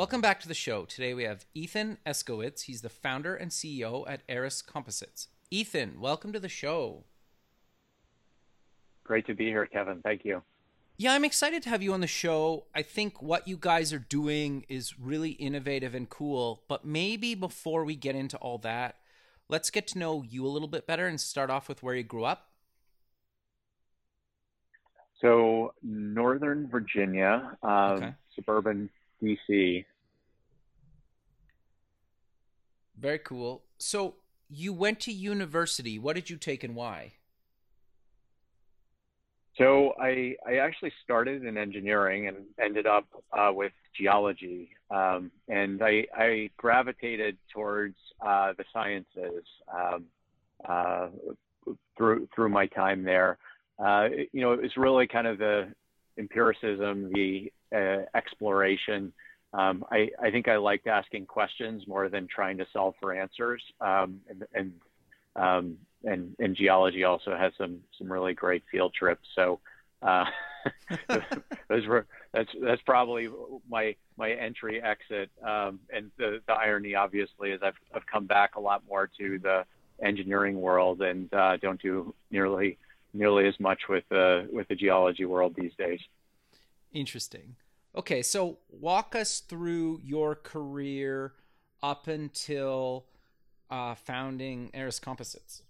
Welcome back to the show. Today we have Ethan Escowitz. He's the founder and CEO at Arris Composites. Ethan, welcome to the show. Great to be here, Kevin. Thank you. Yeah, I'm excited to have you on the show. I think what you guys are doing is really innovative and cool. But maybe before we get into all that, let's get to know you a little bit better and start off with where you grew up. So, Northern Virginia, um, okay. suburban DC. Very cool. So, you went to university. What did you take and why? So I, I actually started in engineering and ended up uh, with geology. Um, and I, I, gravitated towards uh, the sciences um, uh, through, through my time there. Uh, you know, it was really kind of the empiricism, the uh, exploration. Um, I, I, think I liked asking questions more than trying to solve for answers. Um, and, and um, and, and geology also has some some really great field trips. So uh, those were that's that's probably my my entry exit. Um, and the, the irony, obviously, is I've I've come back a lot more to the engineering world and uh, don't do nearly nearly as much with the with the geology world these days. Interesting. Okay, so walk us through your career up until uh, founding Arris Composites.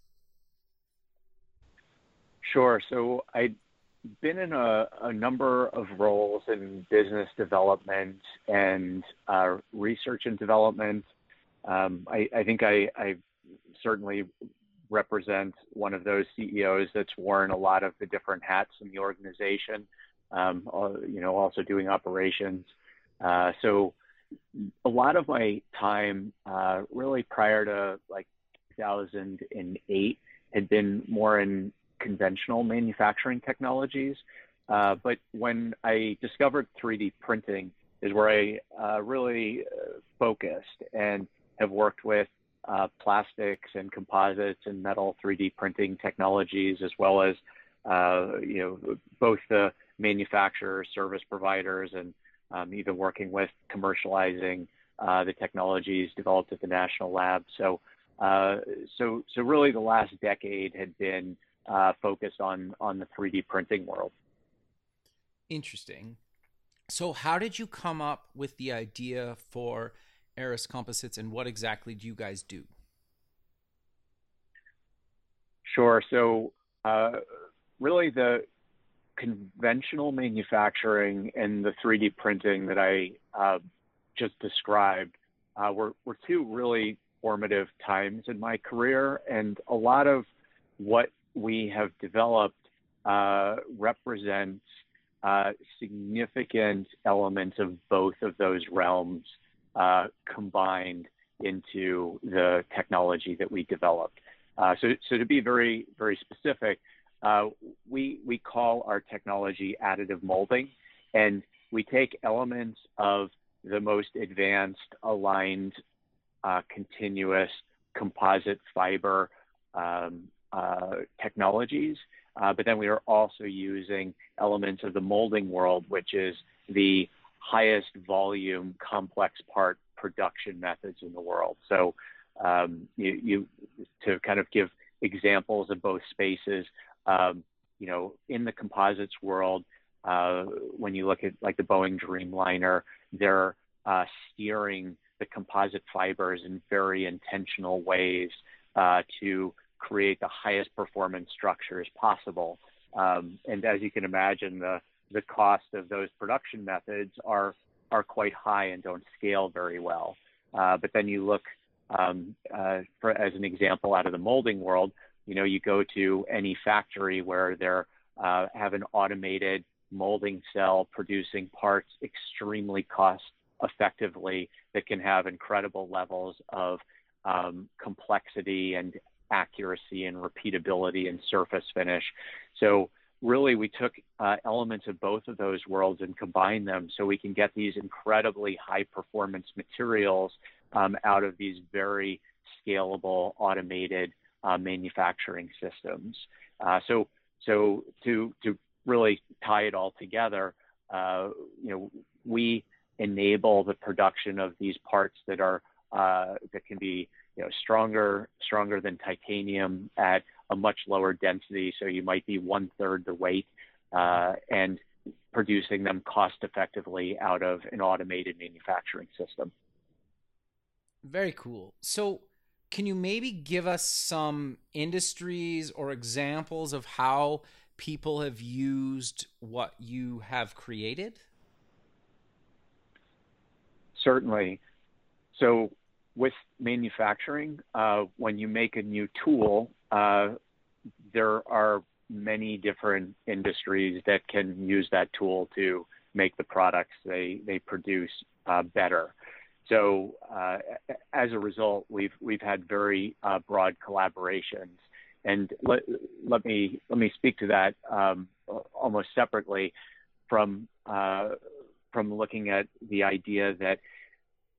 Sure. So I'd been in a, a number of roles in business development and uh, research and development. Um, I, I, think I, I, certainly represent one of those CEOs that's worn a lot of the different hats in the organization. Um, you know, also doing operations. Uh, so a lot of my time, uh, really prior to like 2008, had been more in conventional manufacturing technologies. Uh, but when I discovered 3D printing, is where I uh, really uh, focused and have worked with uh, plastics and composites and metal 3D printing technologies, as well as uh, you know both the manufacturers, service providers, and um, even working with commercializing uh, the technologies developed at the national lab. So, so, so really, the last decade had been uh, focused on on the 3D printing world. Interesting. So, how did you come up with the idea for Arris Composites, and what exactly do you guys do? Sure. So, uh, really, the conventional manufacturing and the 3D printing that I uh, just described uh, were, were two really formative times in my career. And a lot of what we have developed uh, represents uh, significant elements of both of those realms uh, combined into the technology that we developed. Uh, so, so to be very, very specific, uh, we we call our technology additive molding, and we take elements of the most advanced aligned uh, continuous composite fiber um, uh, technologies, uh, but then we are also using elements of the molding world, which is the highest volume complex part production methods in the world. So um, you, you, to kind of give examples of both spaces, um, you know, in the composites world, uh, when you look at like the Boeing Dreamliner, they're uh, steering the composite fibers in very intentional ways uh, to create the highest performance structures possible. Um, and as you can imagine, the the cost of those production methods are are quite high and don't scale very well. Uh, but then you look, um, uh, for as an example, out of the molding world, you know, you go to any factory where they're uh, have an automated molding cell producing parts extremely cost effectively that can have incredible levels of um, complexity and accuracy and repeatability and surface finish. So really we took uh, elements of both of those worlds and combined them so we can get these incredibly high performance materials um, out of these very scalable automated uh, manufacturing systems. Uh, so so to to really tie it all together, uh, you know, we enable the production of these parts that are uh, that can be you know stronger stronger than titanium at a much lower density. So you might be one third the weight, uh, and producing them cost effectively out of an automated manufacturing system. Very cool. So can you maybe give us some industries or examples of how people have used what you have created? Certainly. So, with manufacturing, uh, when you make a new tool, uh, there are many different industries that can use that tool to make the products they, they produce uh, better. So uh, as a result, we've we've had very uh, broad collaborations, and let, let me let me speak to that um, almost separately from uh, from looking at the idea that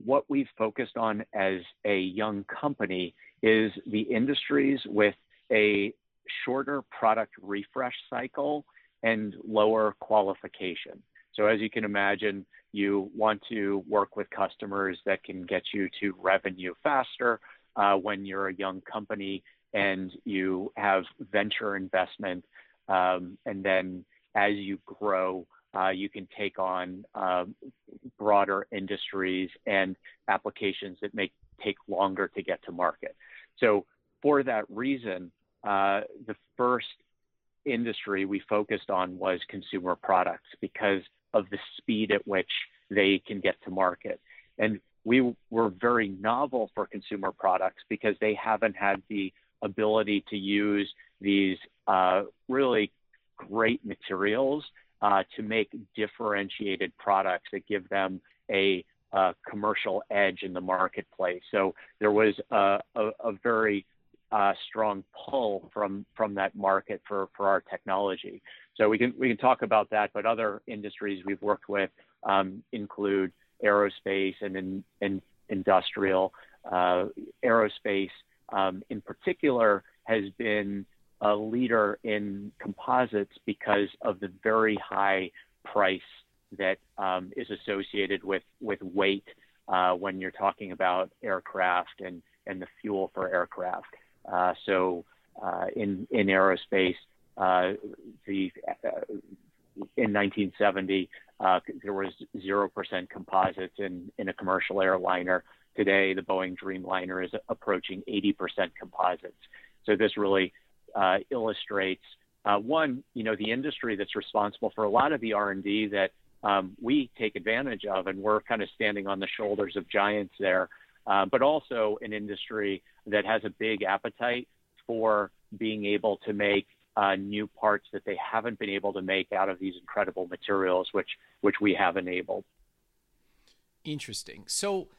what we've focused on as a young company is the industries with a shorter product refresh cycle and lower qualification. So as you can imagine, you want to work with customers that can get you to revenue faster uh, when you're a young company and you have venture investment. Um, and then as you grow, uh, you can take on uh, broader industries and applications that may take longer to get to market. So for that reason, uh, the first industry we focused on was consumer products because of the speed at which they can get to market. And we were very novel for consumer products because they haven't had the ability to use these uh, really great materials uh, to make differentiated products that give them a, a, commercial edge in the marketplace. So there was a, a, a very uh, strong pull from from that market for for our technology. So we can we can talk about that, but other industries we've worked with um, include aerospace and in, in industrial. Uh, aerospace, um, in particular, has been a leader in composites because of the very high price that um, is associated with with weight uh, when you're talking about aircraft and and the fuel for aircraft. Uh, so uh, in in aerospace, uh, in 1970 there was zero percent composites in in a commercial airliner. Today, the Boeing Dreamliner is approaching 80% composites. So this really uh, illustrates uh, one, you know, the industry that's responsible for a lot of the R&D that um, we take advantage of, and we're kind of standing on the shoulders of giants there. Uh, but also an industry that has a big appetite for being able to make uh, new parts that they haven't been able to make out of these incredible materials, which which we have enabled. Interesting. So,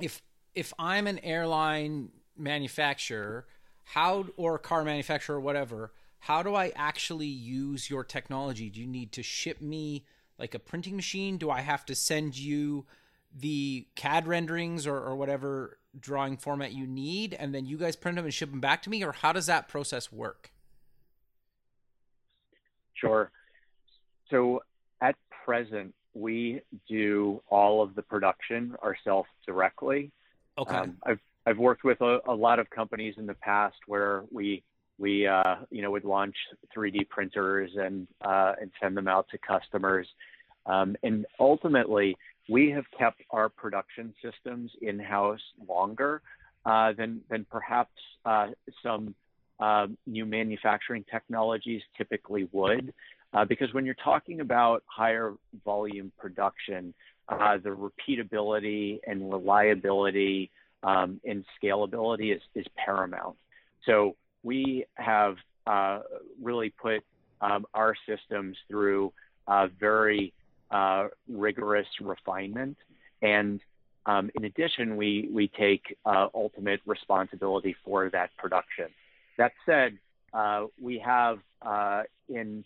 if if I'm an airline manufacturer, how or car manufacturer or whatever, how do I actually use your technology? Do you need to ship me like a printing machine? Do I have to send you the CAD renderings or, or whatever drawing format you need, and then you guys print them and ship them back to me, or how does that process work? Sure. So at present, we do all of the production ourselves directly. Okay. Um, I've I've worked with a, a, lot of companies in the past where we we uh, you know would launch 3D printers and uh, and send them out to customers, um, and ultimately we have kept our production systems in house longer uh, than than perhaps uh, some uh, new manufacturing technologies typically would, uh, because when you're talking about higher volume production, uh, the repeatability and reliability um, and scalability is is paramount. So we have uh, really put um, our systems through very uh, rigorous refinement. And um, in addition, we, we take uh, ultimate responsibility for that production. That said, uh, we have uh, in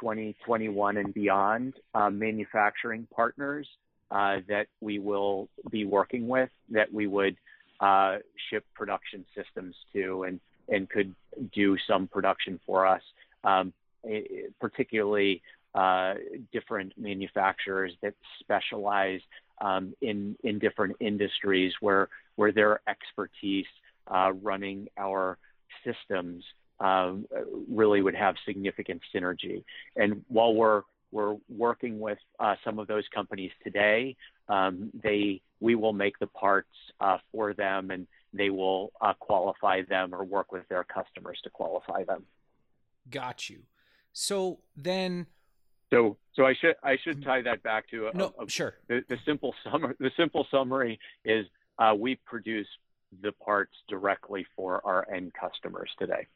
2021 and beyond uh, manufacturing partners that we will be working with that we would ship production systems to and, and could do some production for us, um, particularly uh, different manufacturers that specialize um, in in different industries where where their expertise uh, running our systems um, really would have significant synergy. And while we're we're working with uh, some of those companies today, um, they we will make the parts uh, for them, and they will uh, qualify them or work with their customers to qualify them. Got you. So then so, so I should I should tie that back to a, no, a, sure. The, the, simple summary the simple summary is uh, we produce the parts directly for our end customers today.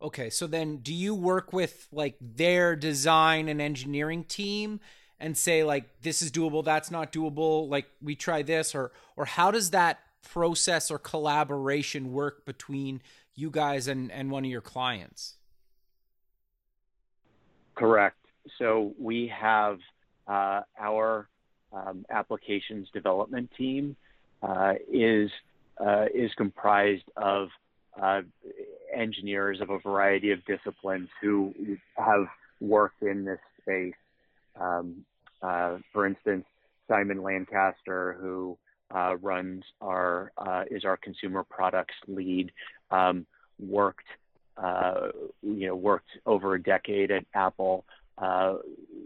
Okay, so then do you work with like their design and engineering team and say like this is doable, that's not doable, like we try this or or how does that process or collaboration work between you guys and and one of your clients? Correct so we have uh, our um, applications development team uh, is uh, is comprised of uh, engineers of a variety of disciplines who have worked in this space. Um, uh, for instance, Simon Lancaster, who uh, runs our is our consumer products lead, um, worked you know worked over a decade at Apple. Uh,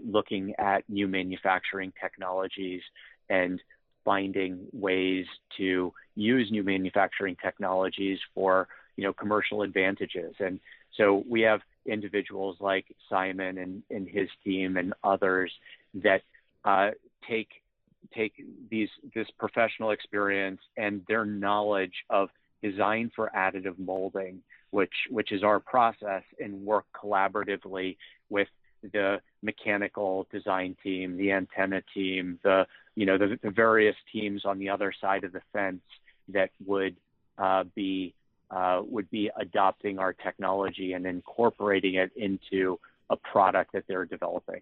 looking at new manufacturing technologies and finding ways to use new manufacturing technologies for you know commercial advantages. And so we have individuals like Simon and, and his team and others that uh, take take these this professional experience and their knowledge of design for additive molding, which which is our process, and work collaboratively with the mechanical design team, the antenna team, the you know the, the various teams on the other side of the fence that would uh, be uh, would be adopting our technology and incorporating it into a product that they're developing.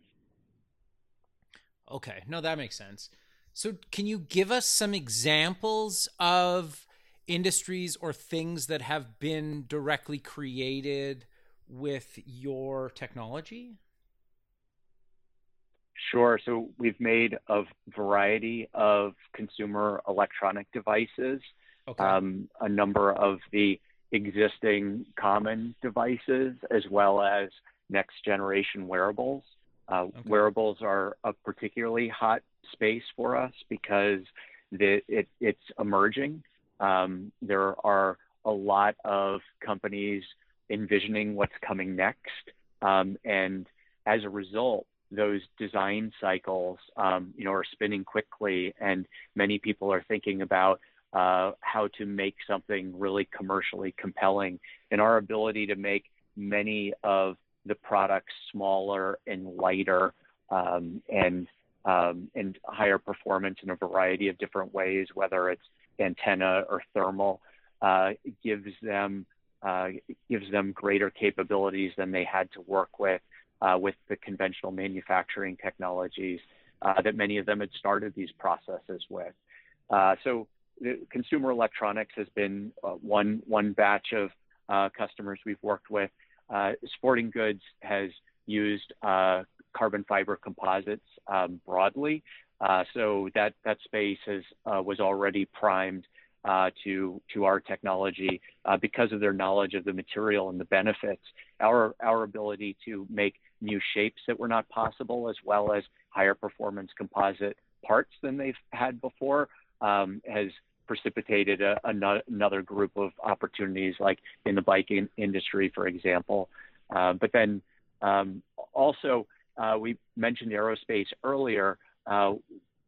Okay, no, that makes sense. So, can you give us some examples of industries or things that have been directly created with your technology? Sure. So we've made a variety of consumer electronic devices, okay. um, a number of the existing common devices, as well as next generation wearables. Uh, okay. Wearables are a particularly hot space for us because the, it, it's emerging. Um, there are a lot of companies envisioning what's coming next. Um, and as a result, those design cycles, um, you know, are spinning quickly, and many people are thinking about uh, how to make something really commercially compelling. And our ability to make many of the products smaller and lighter um, and um, and higher performance in a variety of different ways, whether it's antenna or thermal, uh, gives them uh, gives them greater capabilities than they had to work with uh, with the conventional manufacturing technologies uh, that many of them had started these processes with. Uh, so consumer electronics has been uh, one one batch of uh, customers we've worked with. Uh, sporting goods has used carbon fiber composites um, broadly. so that that space has was already primed uh, to to our technology uh, because of their knowledge of the material and the benefits. Our our ability to make new shapes that were not possible, as well as higher performance composite parts than they've had before, um, has precipitated a, another group of opportunities, like in the bike in, industry, for example. Uh, but then um, also, uh, we mentioned aerospace earlier. Uh,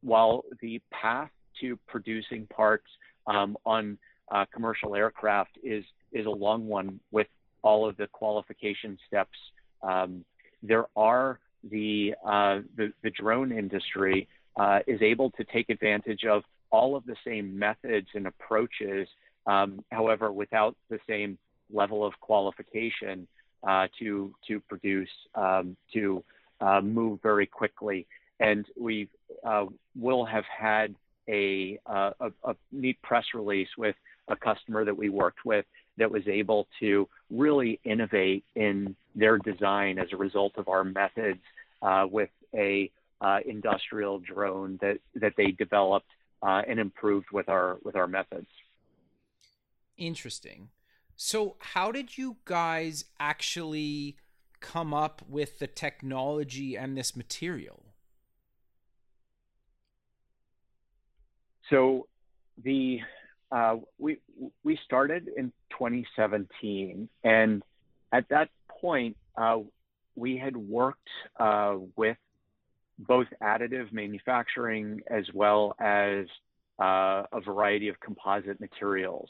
while the path to producing parts um, on uh, commercial aircraft is is a long one with all of the qualification steps um, there are the, uh, the, the drone industry uh, is able to take advantage of all of the same methods and approaches, um, however, without the same level of qualification uh, to to produce um, to uh, move very quickly. And we uh, will have had a, uh, a, a neat press release with a customer that we worked with that was able to really innovate in their design as a result of our methods uh, with a uh, industrial drone that that they developed uh, and improved with our with our methods. Interesting. So, how did you guys actually come up with the technology and this material? So, the uh, we we started in 2017, and at that point, uh, we had worked uh, with both additive manufacturing as well as uh, a variety of composite materials.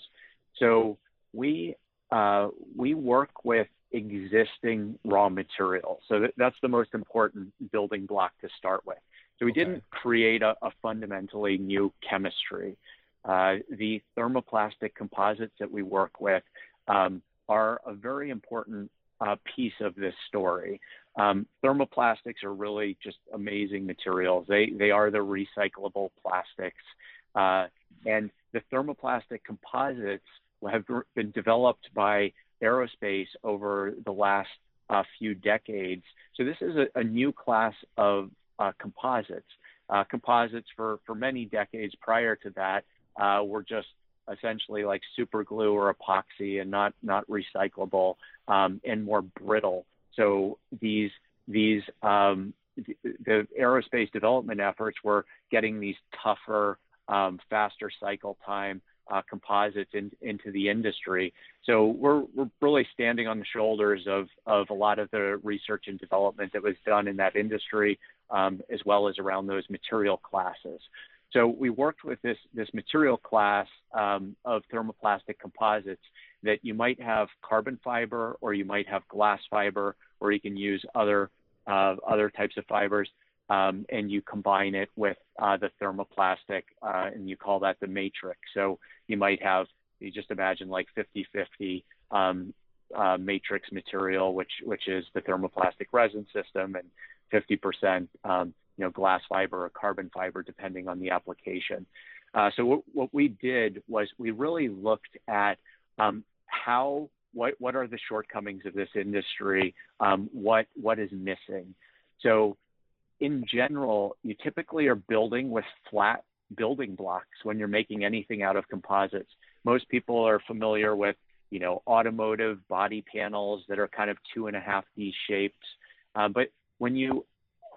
So we uh, we work with existing raw materials. So that, that's the most important building block to start with. So we okay. didn't create a, a, fundamentally new chemistry. Uh, the thermoplastic composites that we work with um, are a very important uh, piece of this story. Um, thermoplastics are really just amazing materials. They they are the recyclable plastics, uh, and the thermoplastic composites have been developed by aerospace over the last uh, few decades. So this is a, a new class of uh, composites. Uh, composites for for many decades prior to that uh, were just essentially like super glue or epoxy and not not recyclable um, and more brittle. So these these um, the, the, aerospace development efforts were getting these tougher, um, faster cycle time uh, composites in, into the industry. So we're we're really standing on the shoulders of of a lot of the research and development that was done in that industry, um, as well as around those material classes. So we worked with this, this material class um, of thermoplastic composites that you might have carbon fiber or you might have glass fiber or you can use other, uh, other types of fibers um, and you combine it with uh, the thermoplastic uh, and you call that the matrix. So you might have, you just imagine like 50-50 um, uh, matrix material, which, which is the thermoplastic resin system and 50% um, you know, glass fiber or carbon fiber, depending on the application. Uh, so what, what, we did was we really looked at um, how what what are the shortcomings of this industry, um, what what is missing. So in general, you typically are building with flat building blocks when you're making anything out of composites. Most people are familiar with you know automotive body panels that are kind of two and a half D shapes, uh, but when you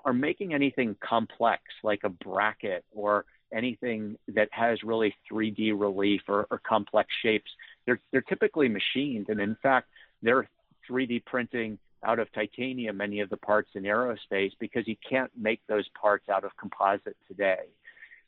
are making anything complex like a bracket or anything that has really 3D relief or, or complex shapes, they're, they're typically machined. And in fact, they're 3D printing out of titanium many of the parts in aerospace because you can't make those parts out of composite today.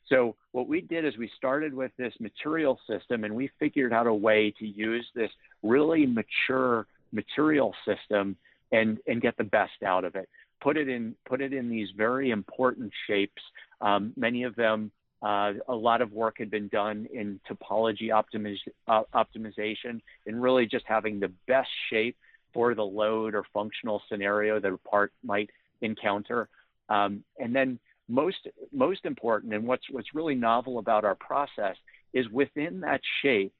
So what we did is we started with this material system and we figured out a way to use this really mature material system and, and get the best out of it put it in put it in these very important shapes. Um, many of them, uh, a lot of work had been done in topology optimiz- uh, optimization and really just having the best shape for the load or functional scenario that a part might encounter. Um, and then most most important, and what's what's really novel about our process is within that shape,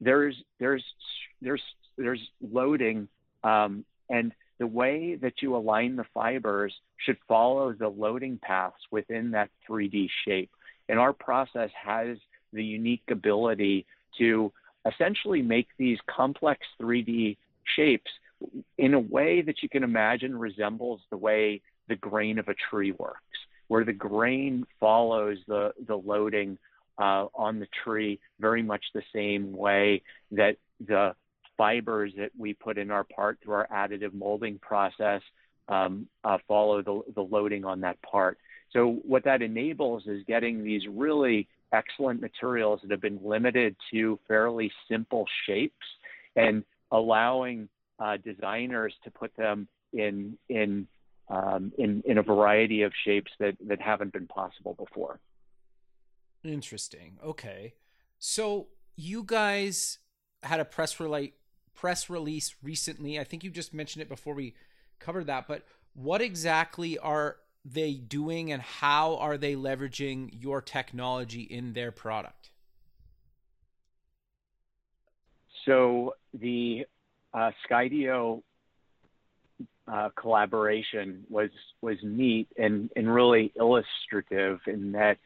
there's there's there's there's loading um, and the way that you align the fibers should follow the loading paths within that 3D shape. And our process has the unique ability to essentially make these complex 3D shapes in a way that you can imagine resembles the way the grain of a tree works, where the grain follows the, the loading uh, on the tree very much the same way that the fibers that we put in our part through our additive molding process um, uh, follow the, the loading on that part. So what that enables is getting these really excellent materials that have been limited to fairly simple shapes and allowing uh, designers to put them in in um, in in a variety of shapes that that haven't been possible before. Interesting. Okay, so you guys had a press release press release recently. I think you just mentioned it before we covered that, but what exactly are they doing and how are they leveraging your technology in their product? So the uh, Skydio uh, collaboration was was neat and, and really illustrative in that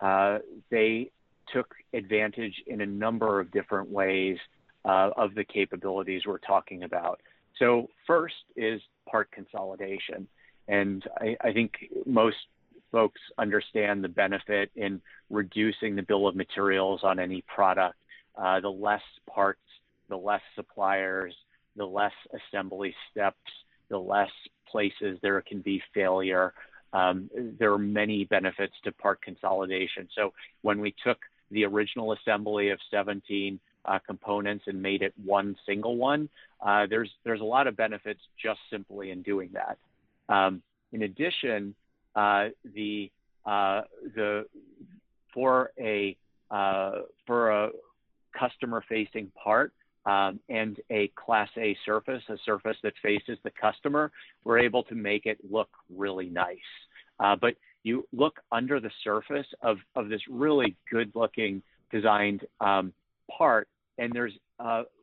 uh, they took advantage in a number of different ways uh, of the capabilities we're talking about. So first is part consolidation, and I, I think most folks understand the benefit in reducing the bill of materials on any product. Uh, the less parts, the less suppliers, the less assembly steps, the less places there can be failure. Um, there are many benefits to part consolidation. So when we took the original assembly of 17 uh, components and made it one single one, uh, there's there's a lot of benefits just simply in doing that. Um, in addition, uh, the uh, the for a uh, for a customer facing part, um, and a Class A surface, a surface that faces the customer, we're able to make it look really nice. Uh, but you look under the surface of, of this really good looking designed um, part, and there's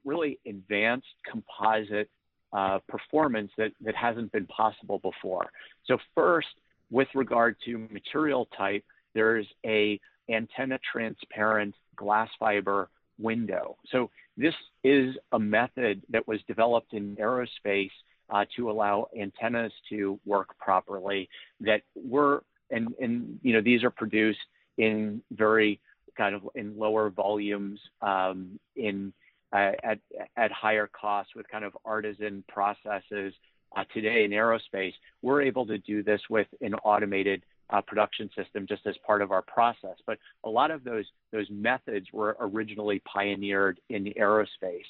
really advanced composite uh, performance that, that hasn't been possible before. So first, with regard to material type, there's a antenna transparent glass fiber window. So this is a method that was developed in aerospace uh, to allow antennas to work properly that were and and you know these are produced in very kind of in lower volumes um, in uh, at at higher costs with kind of artisan processes uh, today in aerospace we're able to do this with an automated uh, production system just as part of our process. But a lot of those those methods were originally pioneered in aerospace.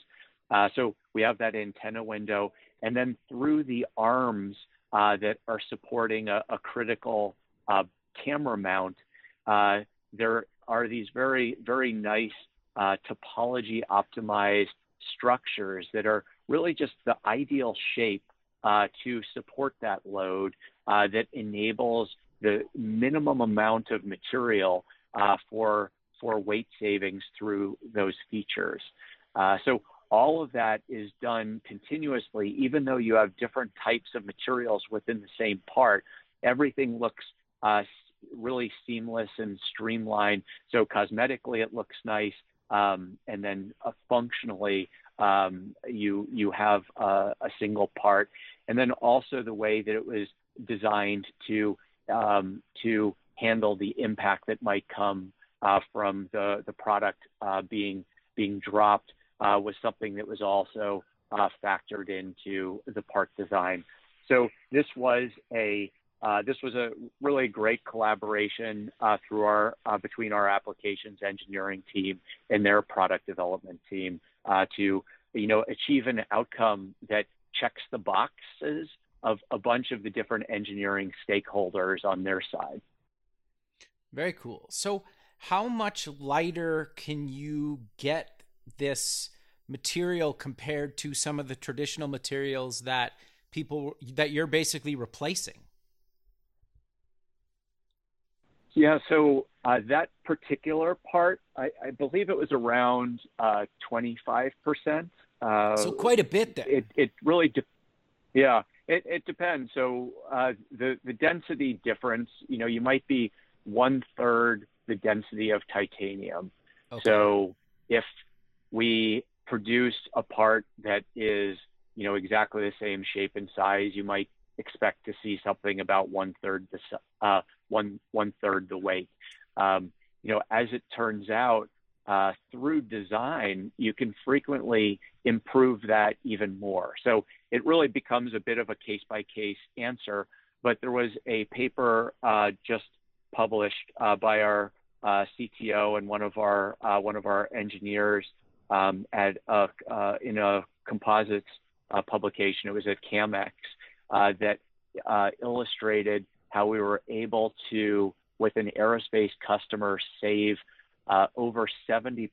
Uh, so we have that antenna window, and then through the arms uh, that are supporting a, a critical uh, camera mount, uh, there are these very very nice uh, topology optimized structures that are really just the ideal shape to support that load that enables the minimum amount of material uh, for for weight savings through those features. Uh, so all of that is done continuously, even though you have different types of materials within the same part. Everything looks uh, really seamless and streamlined. So cosmetically, it looks nice, um, and then uh, functionally, um, you you have a single part, and then also the way that it was designed to um, to handle the impact that might come uh, from the the product uh, being being dropped uh, was something that was also uh, factored into the part design. So this was a uh, this was a really great collaboration uh, through our between our applications engineering team and their product development team to you know achieve an outcome that checks the boxes of a bunch of the different engineering stakeholders on their side. Very cool. So, how much lighter can you get this material compared to some of the traditional materials that people that you're basically replacing? Yeah, so uh, that particular part, I, I, believe it was around uh, 25%. Uh, so quite a bit there. It, it really, de- yeah, it, it depends. So uh, the the density difference, you know, you might be one third the density of titanium. Okay. So if we produce a part that is, you know, exactly the same shape and size, you might expect to see something about one third the uh, one one third the weight. Um, you know, as it turns out, uh, through design, you can frequently improve that even more. So it really becomes a bit of a case by case answer. But there was a paper uh, just published uh, by our uh, CTO and one of our uh, one of our engineers um, at a, uh, in a composites publication. It was at CAMX that illustrated how we were able to, with an aerospace customer, save uh, over 70%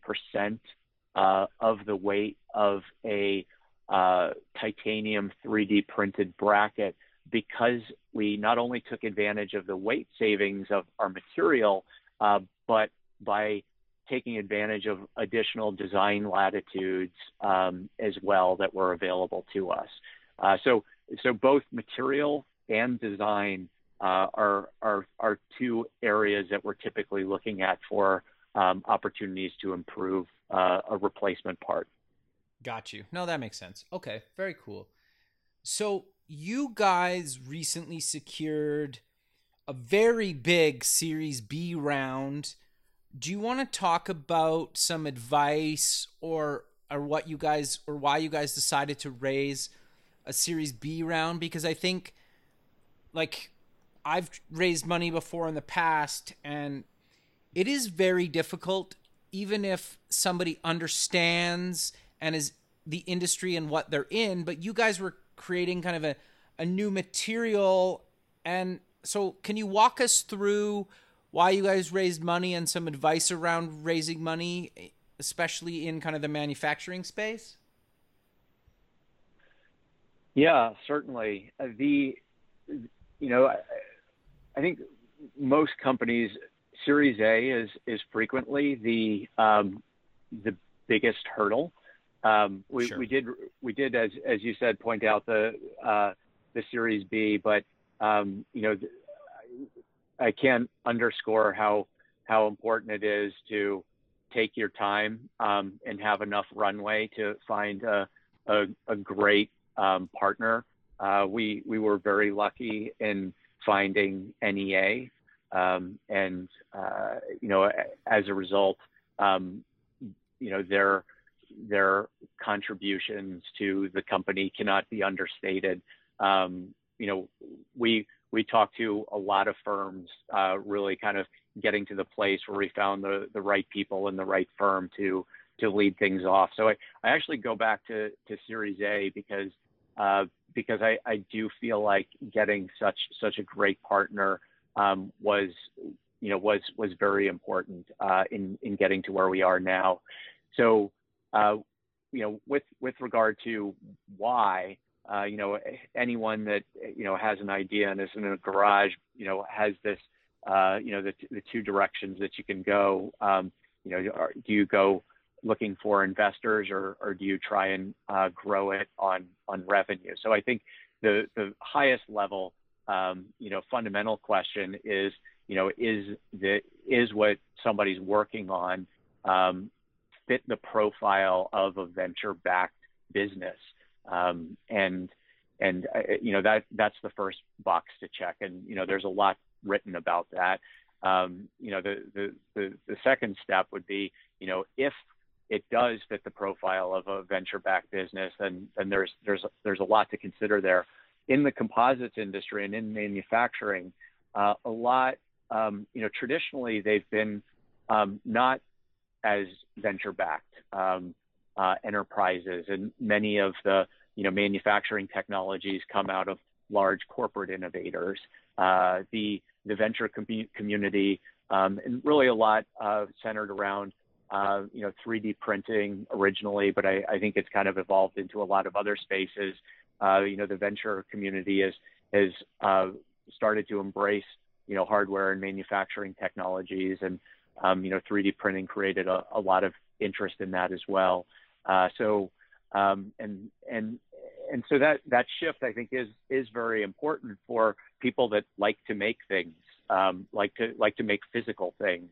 uh, of the weight of a uh, titanium 3D printed bracket because we not only took advantage of the weight savings of our material, uh, but by taking advantage of additional design latitudes um, as well that were available to us. Uh, so, so both material and design uh, are, are, are two areas that we're typically looking at for um, opportunities to improve uh, a replacement part. Got you. No, that makes sense. Okay, very cool. So you guys recently secured a very big Series B round. Do you want to talk about some advice or or what you guys or why you guys decided to raise a Series B round? Because I think like I've raised money before in the past and it is very difficult even if somebody understands and is the industry and what they're in, but you guys were creating kind of a, a new material. And so, can you walk us through why you guys raised money and some advice around raising money, especially in kind of the manufacturing space? Yeah, certainly. Uh, the you know, I, think most companies Series A is is frequently the um, the biggest hurdle. Um, we, sure. we did we did as as you said point out the uh, the Series B, but um, you know I can't underscore how how important it is to take your time um, and have enough runway to find a a, a great um, partner. Uh, we we were very lucky in finding NEA, um, and uh, you know as a result, um, you know their their contributions to the company cannot be understated. Um, you know, we we talked to a lot of firms, uh, really kind of getting to the place where we found the the right people and the right firm to to lead things off. So I, I actually go back to to Series A because uh, because I, I do feel like getting such such a great partner um, was you know was was very important uh, in in getting to where we are now. So uh, you know, with with regard to why, uh, you know, anyone that you know has an idea and is in a garage, you know, has this, uh, you know, the the two directions that you can go. Um, you know, do you go looking for investors or do you try and uh, grow it on on revenue? So I think the the highest level, um, you know, fundamental question is, you know, is what somebody's working on um, fit the profile of a venture-backed business. Um, and and uh, you know that that's the first box to check. And you know there's a lot written about that. You know the, the the the second step would be you know if it does fit the profile of a venture-backed business, and, then there's there's there's a lot to consider there. In the composites industry and in manufacturing, uh, a lot um, you know traditionally they've been um, not as venture-backed um, uh, enterprises, and many of the you know manufacturing technologies come out of large corporate innovators. Uh, the the venture com- community um, and really a lot uh, centered around uh, you know 3D printing originally, but I, I, think it's kind of evolved into a lot of other spaces. Uh, you know the venture community has has uh, started to embrace you know hardware and manufacturing technologies and um, you know, 3D printing created a, a, lot of interest in that as well. Uh, so, um, and and and so that that shift I think is is very important for people that like to make things, um, like to like to make physical things.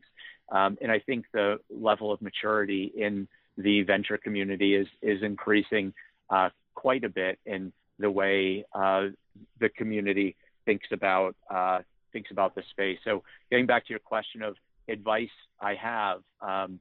Um, and I think the level of maturity in the venture community is is increasing uh, quite a bit in the way uh, the community thinks about uh, thinks about the space. So getting back to your question of advice I have, um,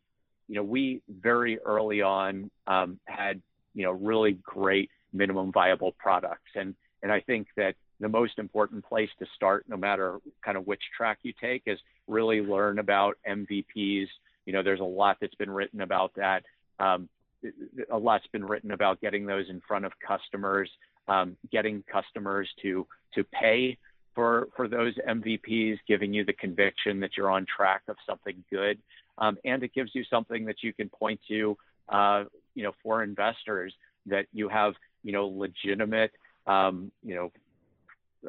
you know, we very early on um, had, you know, really great minimum viable products. And, and I think that the most important place to start, no matter kind of which track you take, is really learn about MVPs. You know, there's a lot that's been written about that. Um, a lot's been written about getting those in front of customers. um, getting customers to to pay for for those MVPs, giving you the conviction that you're on track of something good, um, and it gives you something that you can point to, uh, you know, for investors that you have, you know, legitimate, um, you know,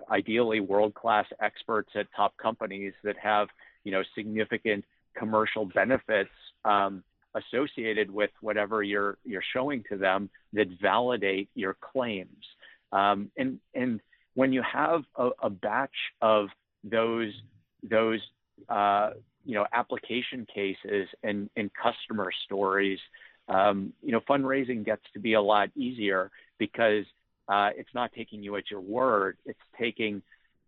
ideally world class experts at top companies that have, you know, significant commercial benefits um, associated with whatever you're you're showing to them that validate your claims. Um, and and when you have a, a batch of those those uh, you know application cases and, and customer stories, um, you know fundraising gets to be a lot easier because uh, it's not taking you at your word. It's taking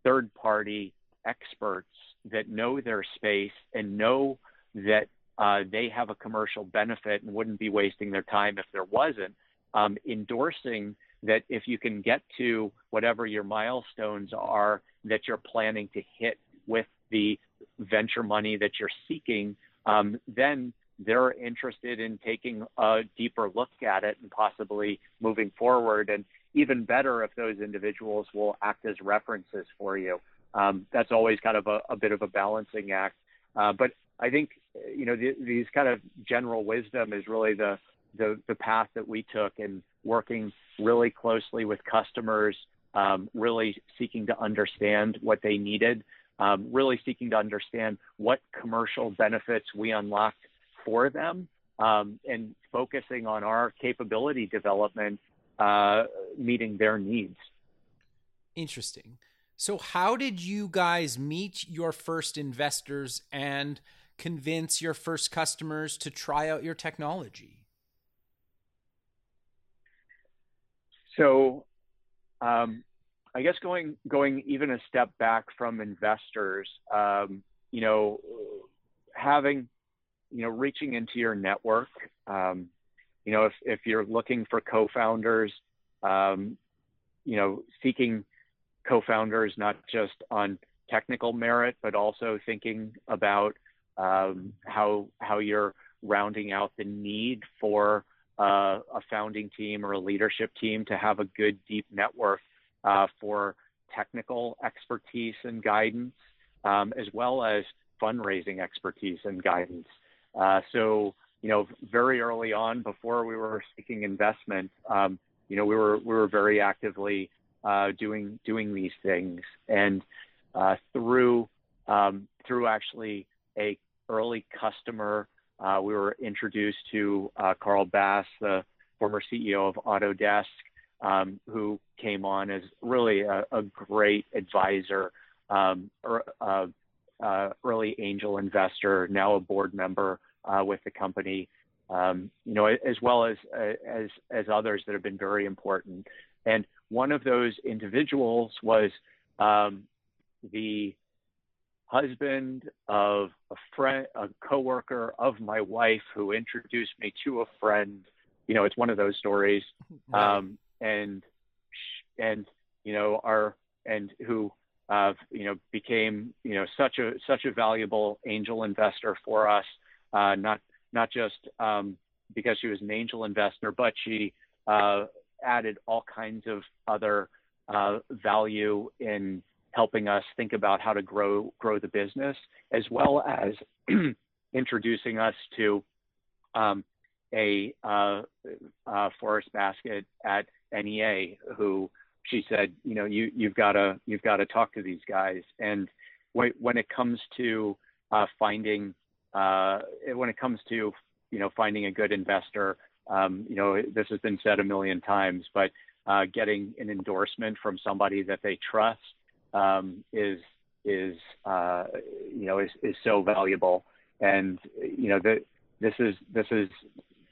third party experts that know their space and know that uh, they have a commercial benefit and wouldn't be wasting their time if there wasn't, um, endorsing that if you can get to whatever your milestones are that you're planning to hit with the venture money that you're seeking, um, then they're interested in taking a deeper look at it and possibly moving forward. And even better if those individuals will act as references for you. Um, that's always kind of a, a, bit of a balancing act. Uh, but I think you know the, these kind of general wisdom is really the, the the path that we took in working really closely with customers, um, really seeking to understand what they needed, um, really seeking to understand what commercial benefits we unlocked for them, um, and focusing on our capability development, uh, meeting their needs. Interesting. So, how did you guys meet your first investors and convince your first customers to try out your technology? So, um, I guess going going even a step back from investors, um, you know, having, you know, reaching into your network. Um, you know, if if you're looking for co-founders, um, you know, seeking co-founders not just on technical merit, but also thinking about um, how how you're rounding out the need for uh, a founding team or a leadership team to have a good deep network uh, for technical expertise and guidance, um, as well as fundraising expertise and guidance. Uh, so, you know, very early on, before we were seeking investment, um, you know, we were we were very actively uh, doing doing these things, and uh, through um, through actually a early customer uh, we were introduced to uh, Carl Bass, the former CEO of Autodesk, um, who came on as really a, a great advisor, um, er, uh, early angel investor, now a board member uh, with the company. Um, you know, as well as as as others that have been very important. And one of those individuals was um, the husband of a friend, a coworker of my wife who introduced me to a friend. You know, it's one of those stories. Um, and, and, you know, our, and who, uh, you know, became, you know, such a, such a valuable angel investor for us. Uh, not, not just, um, because she was an angel investor, but she, uh, added all kinds of other, uh, value in, helping us think about how to grow grow the business, as well as introducing us to um, a uh, uh, Forest Baskett at NEA, who she said, you know, you you've got to you've got to talk to these guys. And when it comes to uh, finding uh, when it comes to you know finding a good investor, um, you know, this has been said a million times, but uh, getting an endorsement from somebody that they trust um, is is uh, you know is, is so valuable. And you know the, this is this is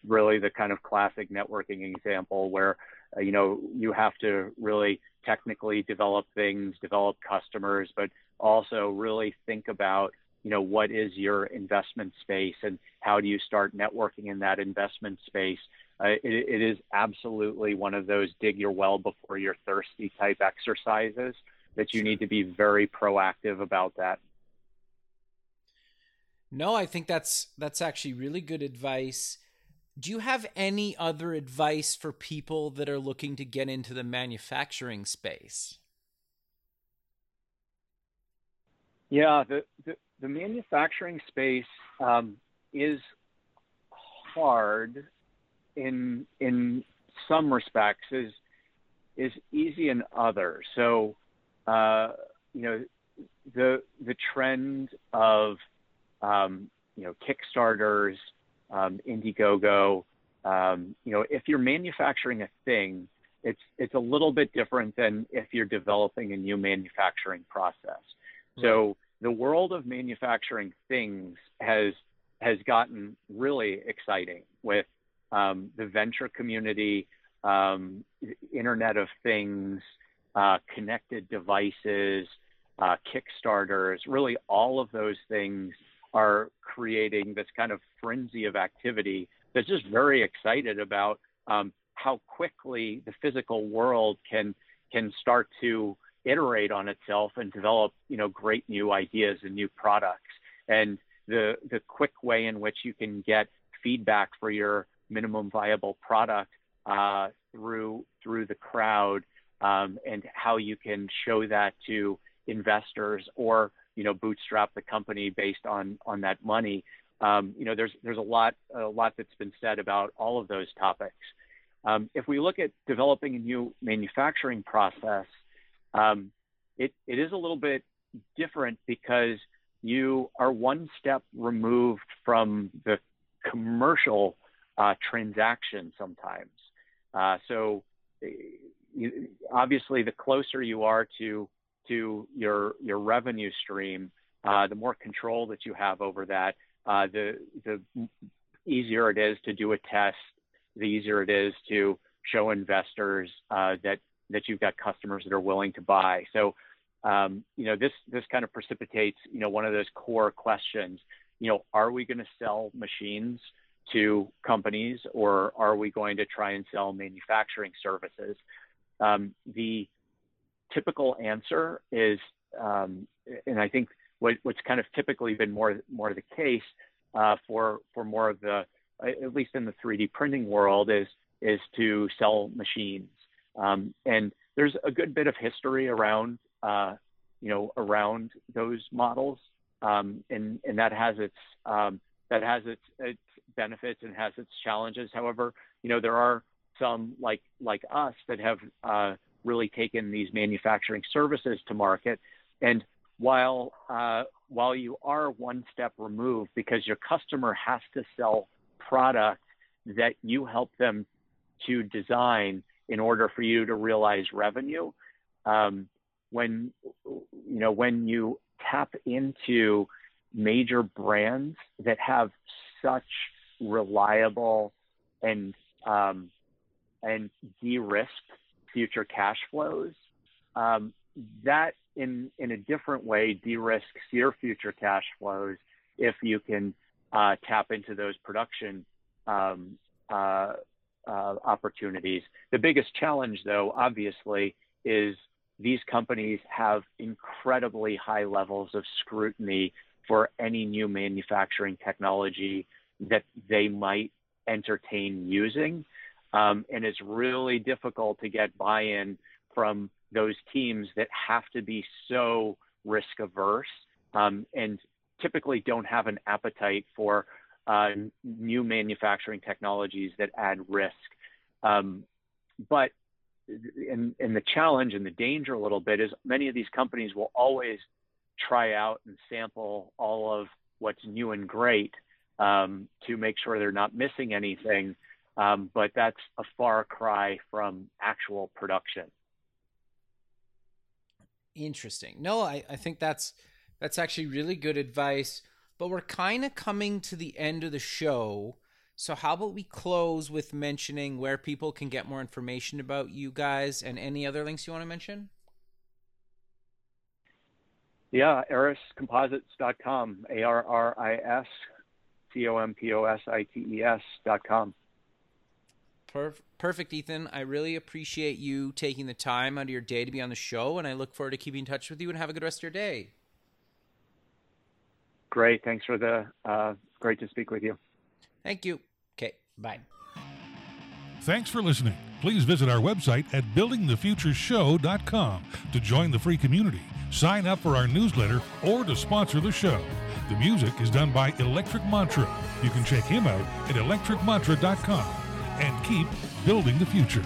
really the kind of classic networking example where uh, you know you have to really technically develop things, develop customers, but also really think about you know what is your investment space and how do you start networking in that investment space. Uh, it, it is absolutely one of those dig your well before you're thirsty type exercises that you need to be very proactive about that. No, I think that's that's actually really good advice. do you have any other advice for people that are looking to get into the manufacturing space? Yeah, the, the, the manufacturing space um, is hard in in some respects is is easy in others. So uh, you know the the trend of um, you know Kickstarters, um, Indiegogo. Um, you know, if you're manufacturing a thing, it's it's a little bit different than if you're developing a new manufacturing process. Right. So the world of manufacturing things has has gotten really exciting with um, the venture community, um, Internet of Things, uh, connected devices, uh, Kickstarters, really all of those things are creating this kind of frenzy of activity that's just very excited about um, how quickly the physical world can can start to iterate on itself and develop you know great new ideas and new products and the the quick way in which you can get feedback for your minimum viable product uh, through through the crowd um, and how you can show that to investors or you know bootstrap the company based on on that money. Um, you know, there's there's a lot a lot that's been said about all of those topics. Um, if we look at developing a new manufacturing process, um, it it is a little bit different because you are one step removed from the commercial uh, transaction sometimes. Uh, so you, obviously, the closer you are to to your your revenue stream, uh, the more control that you have over that, uh, the the easier it is to do a test, the easier it is to show investors uh, that that you've got customers that are willing to buy. So, um, you know, this this kind of precipitates you know one of those core questions. You know, are we going to sell machines to companies, or are we going to try and sell manufacturing services? Um, the typical answer is, um, and I think what, what's kind of typically been more more the case uh, for for more of the at least in the 3D printing world is is to sell machines. Um, and there's a good bit of history around uh, you know around those models, um, and and that has its um, that has its, its benefits and has its challenges. However, you know there are some like like us that have uh, really taken these manufacturing services to market. And while uh, while you are one step removed because your customer has to sell product that you help them to design in order for you to realize revenue, um, when you know when you tap into major brands that have such reliable and um, and de-risked future cash flows. Um, that in in a different way de-risks your future cash flows if you can uh, tap into those production um, uh, uh, opportunities. The biggest challenge, though, obviously, is these companies have incredibly high levels of scrutiny for any new manufacturing technology that they might entertain using. Um, and it's really difficult to get buy in from those teams that have to be so risk averse um, and typically don't have an appetite for uh, new manufacturing technologies that add risk. Um, but and, and the challenge and the danger a little bit is many of these companies will always try out and sample all of what's new and great um, to make sure they're not missing anything um, but that's a far cry from actual production. Interesting. No, I, I think that's that's actually really good advice. But we're kind of coming to the end of the show. So how about we close with mentioning where people can get more information about you guys and any other links you want to mention? Yeah, arriscomposites.com, A R R I S C O M P O S I T E S.com. Perfect, Ethan. I really appreciate you taking the time out of your day to be on the show, and I look forward to keeping in touch with you and have a good rest of your day. Great. Thanks for the uh, great to speak with you. Thank you. Okay. Bye. Thanks for listening. Please visit our website at buildingthefutureshow.com to join the free community, sign up for our newsletter, or to sponsor the show. The music is done by Electric Mantra. You can check him out at electricmantra.com and keep building the future.